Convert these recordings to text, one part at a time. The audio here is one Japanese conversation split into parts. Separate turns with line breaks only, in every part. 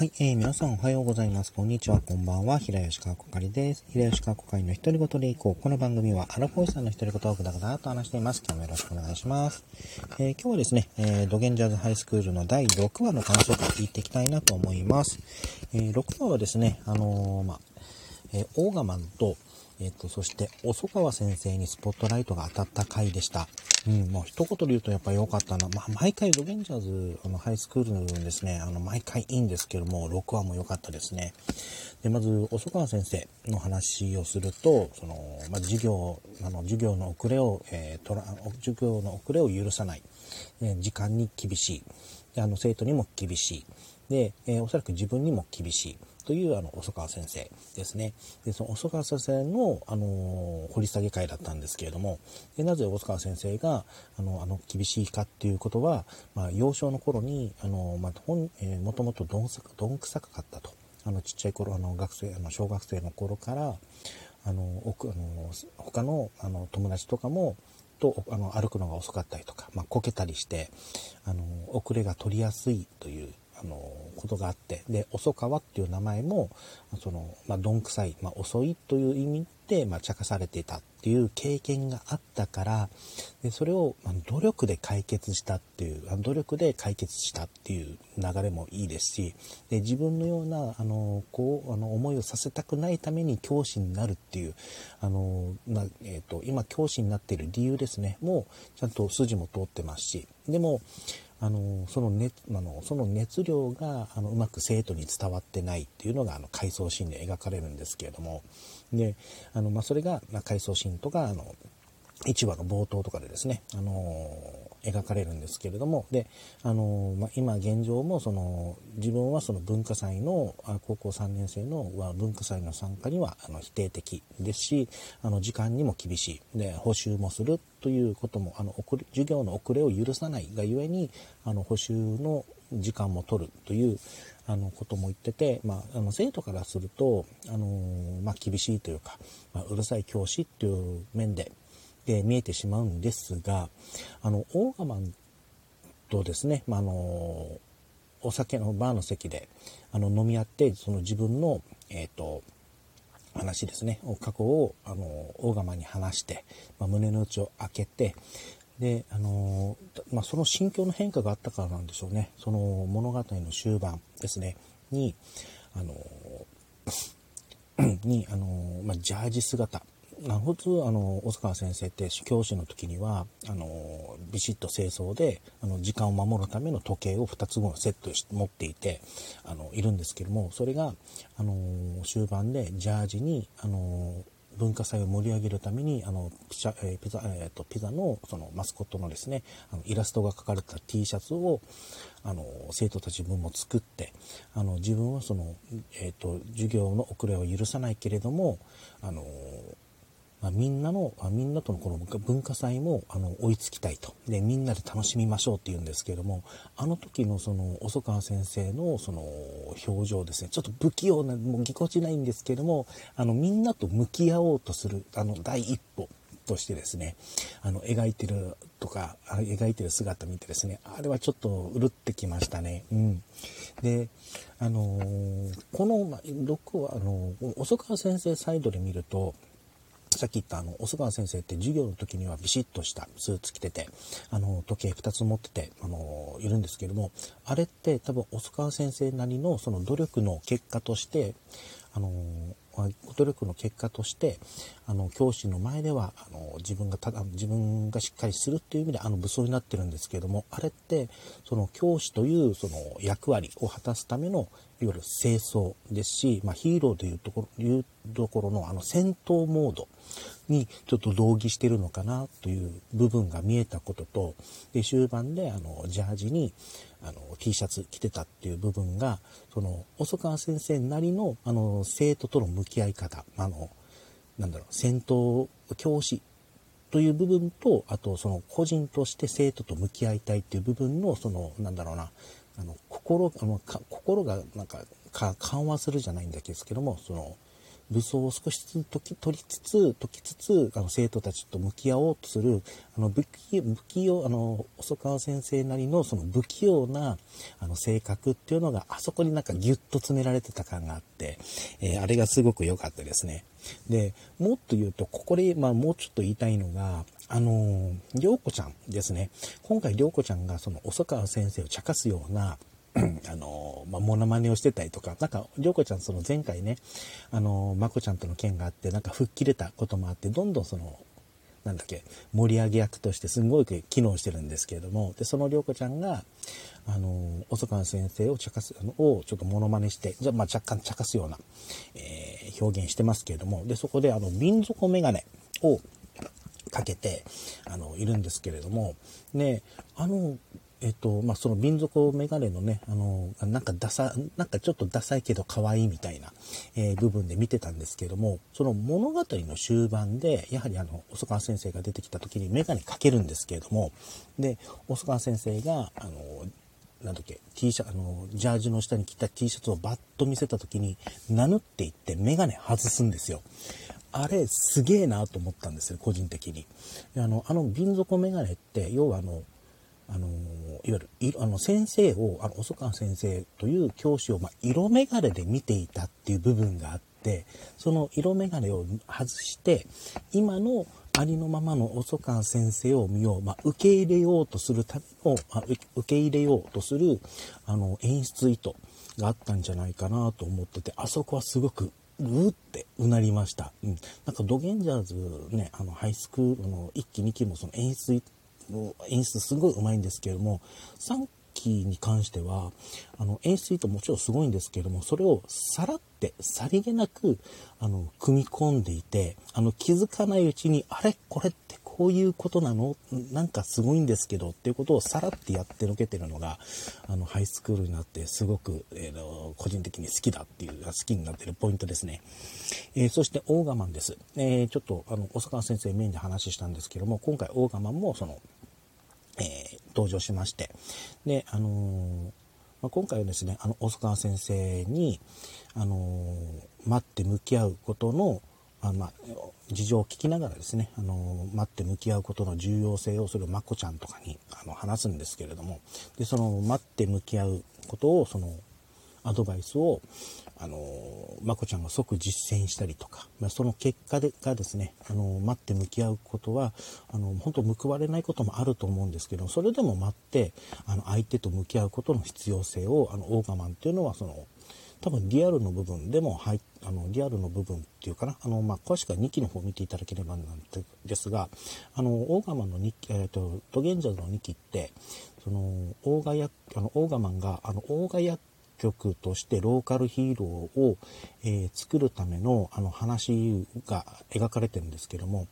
はい、えー、皆さんおはようございます。こんにちは、こんばんは。平吉川こかりです。平吉川こかりの独り言でいこう。この番組はアラフォーさんの独り言をぐだぐだと話しています。今日もよろしくお願いします。えー、今日はですね、えー、ドゲンジャーズハイスクールの第6話の感想を聞いていきたいなと思います。えー、6話はですね、あの、まあ、えー、オーガマンと、えっ、と、そして、遅川先生にスポットライトが当たった回でした。うん、もう一言で言うとやっぱ良かったな。まあ、毎回ドベンチャーズ、あの、ハイスクールの部分ですね、あの、毎回いいんですけども、6話も良かったですね。で、まず、遅川先生の話をすると、その、まず授業、あの、授業の遅れを、えー、とら、授業の遅れを許さない。え時間に厳しい。で、あの、生徒にも厳しい。で、えー、おそらく自分にも厳しい。というあの細川先生ですね。で、その細川先生の、あの掘り下げ会だったんですけれども、でなぜ細川先生があのあの厳しいかっていうことは、まあ、幼少の頃に、あのまあ本えー、もともとどんどんくさかったと。あのちっちゃい頃、あの学生、あの小学生の頃から、あの奥あの他のあの友達とかもとあの歩くのが遅かったりとか、まあ、こけたりしてあの遅れが取りやすいというあのことがあってで遅川っていう名前もその、まあ、どんくさい、まあ、遅いという意味で、まあ、茶化されていたっていう経験があったからでそれを、まあ、努力で解決したっていうあ努力で解決したっていう流れもいいですしで自分のようなあのこうあの思いをさせたくないために教師になるっていうあの、まあえー、と今教師になっている理由ですね。もうちゃんと筋も通ってますし。でもあのその熱あのその熱量があのうまく生徒に伝わってないっていうのがあの回想シーンで描かれるんですけれども。であの、まあ、それが、まあ、回想シーンとかあの1話の冒頭とかでですね、あの描かれるんですけれどもで、あのまあ、今現状もその自分はその文化祭のあ高校3年生の文化祭の参加にはあの否定的ですしあの時間にも厳しい。で補習もするということもあの授業の遅れを許さないがゆえにあの補習の時間も取るというあのことも言ってて、まあ、あの生徒からすると、あのまあ、厳しいというか、まあ、うるさい教師っていう面でで見えてしまうんですがあのオーガマンとですね、まあ、あのお酒のバーの席であの飲み合ってその自分の、えーと、話ですね過去をあのオーガマンに話して、まあ、胸の内を開けてであの、まあ、その心境の変化があったからなんでしょうね。その物語の終盤ですねにあの にあの、まあ、ジャージ姿普通あの小川先生って教師の時にはあのビシッと清掃であの時間を守るための時計を2つ分セットし持っていてあのいるんですけどもそれがあの終盤でジャージにあの文化祭を盛り上げるためにあのピザ,、えー、ピザ,、えーと、ピザのそのマスコットのですねあのイラストが描かれた T シャツをあの生徒たち分も作ってあの自分はその、えーと授業の遅れを許さないけれどもあのみんなの、あ、みんなとのこの文化祭もあの追いつきたいと。でみんなで楽しみましょうっていうんですけれどもあの時のその細川先生のその表情ですね。ちょっと不器用なもうぎこちないんですけどもあのみんなと向き合おうとするあの第一歩としてですねあの描いてるとか描いてる姿見てですねあれはちょっとうるってきましたね。うん、であのー、この、6はあの細川先生サイドで見るとさっき言ったあの、小川先生って授業の時にはビシッとしたスーツ着てて、あの、時計2つ持ってて、あの、いるんですけども、あれって多分、小川先生なりのその努力の結果として、あの、努力の結果としてあの教師の前ではあの自分がただ自分がしっかりするっていう意味であの武装になってるんですけどもあれってその教師というその役割を果たすためのいわゆる清掃ですし、まあ、ヒーローというところいうところのあの戦闘モードにちょっと同義してるのかなという部分が見えたこととで終盤であのジャージにあの T シャツ着てたっていう部分がその細川先生なりのあの生徒との向き合い方あのなんだろう戦闘教師という部分とあとその個人として生徒と向き合いたいっていう部分のそのなんだろうなあの心あの心がなんか緩和するじゃないんですけどもその武装を少しずつ解き取りつつ、解きつつ、あの、生徒たちと向き合おうとする、あの、不器不器用、あの、細川先生なりのその不器用な、あの、性格っていうのが、あそこになんかギュッと詰められてた感があって、えー、あれがすごく良かったですね。で、もっと言うと、ここで、まあ、もうちょっと言いたいのが、あの、りょうこちゃんですね。今回、りょうこちゃんが、その、細川先生を茶化すような、あの、まあ、モノマネをしてたりとか、なんか、りょうこちゃん、その前回ね、あの、まこちゃんとの件があって、なんか吹っ切れたこともあって、どんどんその、なんだっけ、盛り上げ役としてすごい機能してるんですけれども、で、そのりょうこちゃんが、あの、細川先生を茶化す、あの、をちょっとモノマネして、じゃ、まあ、若干茶化すような、えー、表現してますけれども、で、そこで、あの、瓶底メガネを、かけて、あの、いるんですけれども、ね、あの、えっと、まあ、その瓶底メガネのね、あの、なんかダサ、なんかちょっとダサいけど可愛いみたいな、えー、部分で見てたんですけども、その物語の終盤で、やはりあの、細川先生が出てきた時にメガネかけるんですけれども、で、細川先生が、あの、なんだっけ、T シャツ、あの、ジャージの下に着た T シャツをバッと見せた時に、名乗っていってメガネ外すんですよ。あれすげえなと思ったんですよ、個人的に。あの、あの瓶底メガネって、要はあの、あの、いわゆる、あの、先生を、あの、細川先生という教師を、まあ、色眼鏡で見ていたっていう部分があって、その色眼鏡を外して、今のありのままの細川先生を見よう、まあ、受け入れようとするための、まあ、受け入れようとする、あの、演出意図があったんじゃないかなと思ってて、あそこはすごくうってうなりました。うん。なんかドゲンジャーズね、あの、ハイスクールの1期2期もその演出、演出すごい上手いんですけれども、3期に関しては、あの、演出ともちろんすごいんですけれども、それをさらって、さりげなく、あの、組み込んでいて、あの、気づかないうちに、あれ？これってこういうことなの？なんかすごいんですけどっていうことをさらってやってのけてるのが、あの、ハイスクールになってすごく、えー、個人的に好きだっていう、好きになってるポイントですね。えー、そしてオーガマンです。えー、ちょっと、あの、小川先生メインで話したんですけども、今回オーガマンもその、登場しまして、で、あのまあ、今回はですね、あの、大川先生に、あの待って向き合うことの、あまあ、事情を聞きながらですね、あの、待って向き合うことの重要性をそれをまこちゃんとかにあの話すんですけれども、で、その待って向き合うことを、そのアドバイスを、あの、まこちゃんが即実践したりとか、まあ、その結果でがですね、あの、待って向き合うことは、あの、本当報われないこともあると思うんですけど、それでも待って、あの、相手と向き合うことの必要性を、あの、オーガマンっていうのは、その、多分リアルの部分でも入あのリアルの部分っていうかなあの、まあ、詳しくは2期の方を見ていただければなんてですがあのオーガマンの2期、えーと、ドゲンジャーの2期ってそのオーガやあのオーガマンがあのオーガ薬局としてローカルヒーローを、えー、作るためのあの話が描かれてるんですけども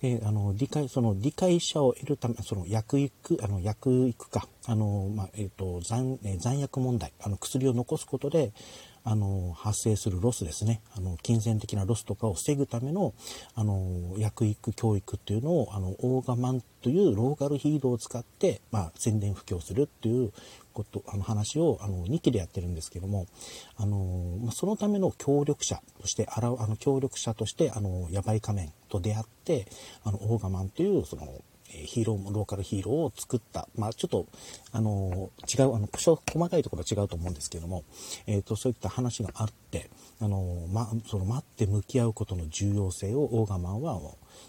であの理解その理解者を得るためその薬育あの薬育かあの、まあえーと、残え残薬問題あの薬を残すことであの、発生するロスですね。あの、金銭的なロスとかを防ぐための、あの、薬育教育っていうのを、あの、オーガマンというローカルヒーローを使って、まあ、宣伝布教するっていうこと、あの話を、あの、2期でやってるんですけども、あの、まあ、そのための協力者として、あら、あの、協力者として、あの、ヤバい仮面と出会って、あの、オーガマンという、その、ヒーロー、ローカルヒーローを作った。まあ、ちょっと、あの、違う、あの、細かいところは違うと思うんですけども、えっ、ー、と、そういった話があって、あの、ま、その待って向き合うことの重要性をオーガマンは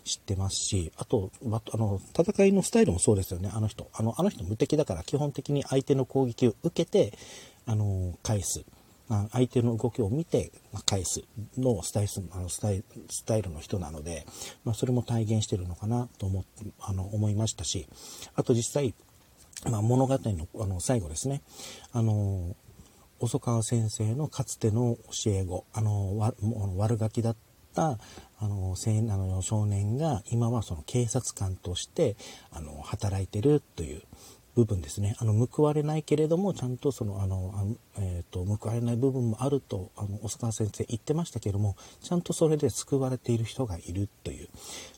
知ってますし、あと、あの、戦いのスタイルもそうですよね、あの人。あの、あの人無敵だから基本的に相手の攻撃を受けて、あの、返す。相手の動きを見て返すのスタイルあのスタイスタイルの人なので、まあ、それも体現してるのかなと思あの思いましたしあと実際、まあ、物語のあの最後ですね。あの細川先生のかつての教え子あの悪ガキだったあの青あの少年が今はその警察官としてあの働いてるという部分ですね。あの、報われないけれども、ちゃんとその、あの、えっ、ー、と、報われない部分もあると、あの、小坂先生言ってましたけれども、ちゃんとそれで救われている人がいるという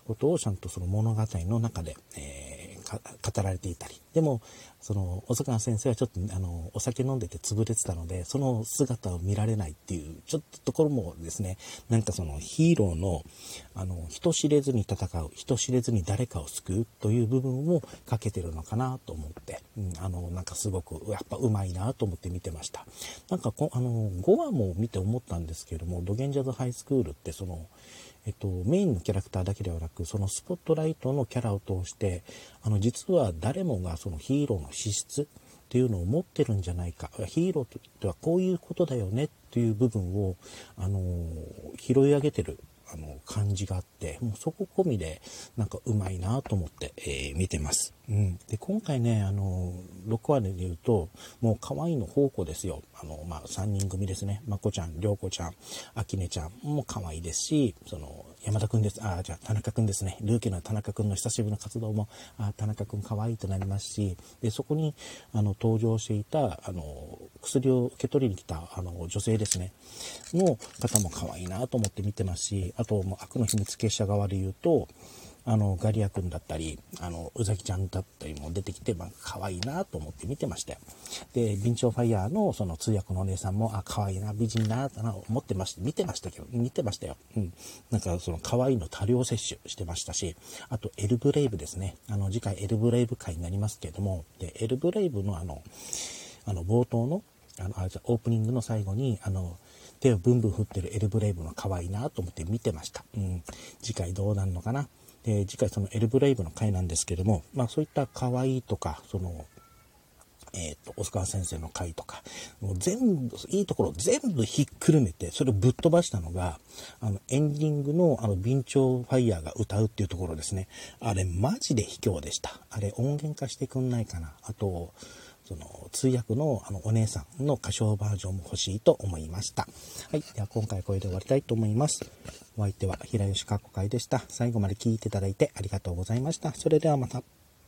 ことを、ちゃんとその物語の中で、えー、語られていたり。でも、その、細川先生はちょっと、あの、お酒飲んでて潰れてたので、その姿を見られないっていう、ちょっとところもですね、なんかそのヒーローの、あの、人知れずに戦う、人知れずに誰かを救うという部分をかけてるのかなと思って、うん、あの、なんかすごく、やっぱうまいなと思って見てました。なんかこ、あの、5話も見て思ったんですけれども、ドゲンジャズハイスクールってその、えっと、メインのキャラクターだけではなく、そのスポットライトのキャラを通して、あの、実は誰もがそのヒーローの資質っていうのを持ってるんじゃないか。ヒーローとはこういうことだよねっていう部分を、あの拾い上げてるあの感じがあってもうそこ込みでなんかうまいなと思って、えー、見てます、うん、で今回ねあの6話で言うともう可愛いの宝庫ですよあの、まあ、3人組ですねまこちゃんりょうこちゃんあきねちゃんも可愛いですしその山田くんです。ああ、じゃあ田中くんですね。ルーキーの田中くんの久しぶりの活動も、あ、田中くん可愛いとなりますし、で、そこに、あの、登場していた、あの、薬を受け取りに来た、あの、女性ですね。の方も可愛いなと思って見てますし、あと、もう悪の秘密結社側で言うと、あの、ガリア君だったり、あの、うざきちゃんだったりも出てきて、まあ、可愛いなと思って見てましたよ。で、ビンチョウファイヤーのその通訳のお姉さんも、あ、可愛いな、美人な、と思ってまして、見てましたけど、見てましたよ。うん。なんか、その可愛いの多量摂取してましたし、あと、エルブレイブですね。あの、次回エルブレイブ会になりますけれども、で、エルブレイブのあの、あの、冒頭の、あの、あじゃオープニングの最後に、あの、手をブンブン振ってるエルブレイブの可愛いなと思って見てました。うん。次回どうなるのかな。で、次回そのエルブレイブの回なんですけども、まあそういった可愛いとか、その、えっ、ー、と、小川先生の回とか、もう全部、いいところ全部ひっくるめて、それをぶっ飛ばしたのが、あの、エンディングの、あの、ビンチョウファイヤーが歌うっていうところですね。あれ、マジで卑怯でした。あれ、音源化してくんないかな。あと、その通訳のあのお姉さんの歌唱バージョンも欲しいと思いました。はい。では今回これで終わりたいと思います。お相手は平吉かっこ会でした。最後まで聞いていただいてありがとうございました。それではまた。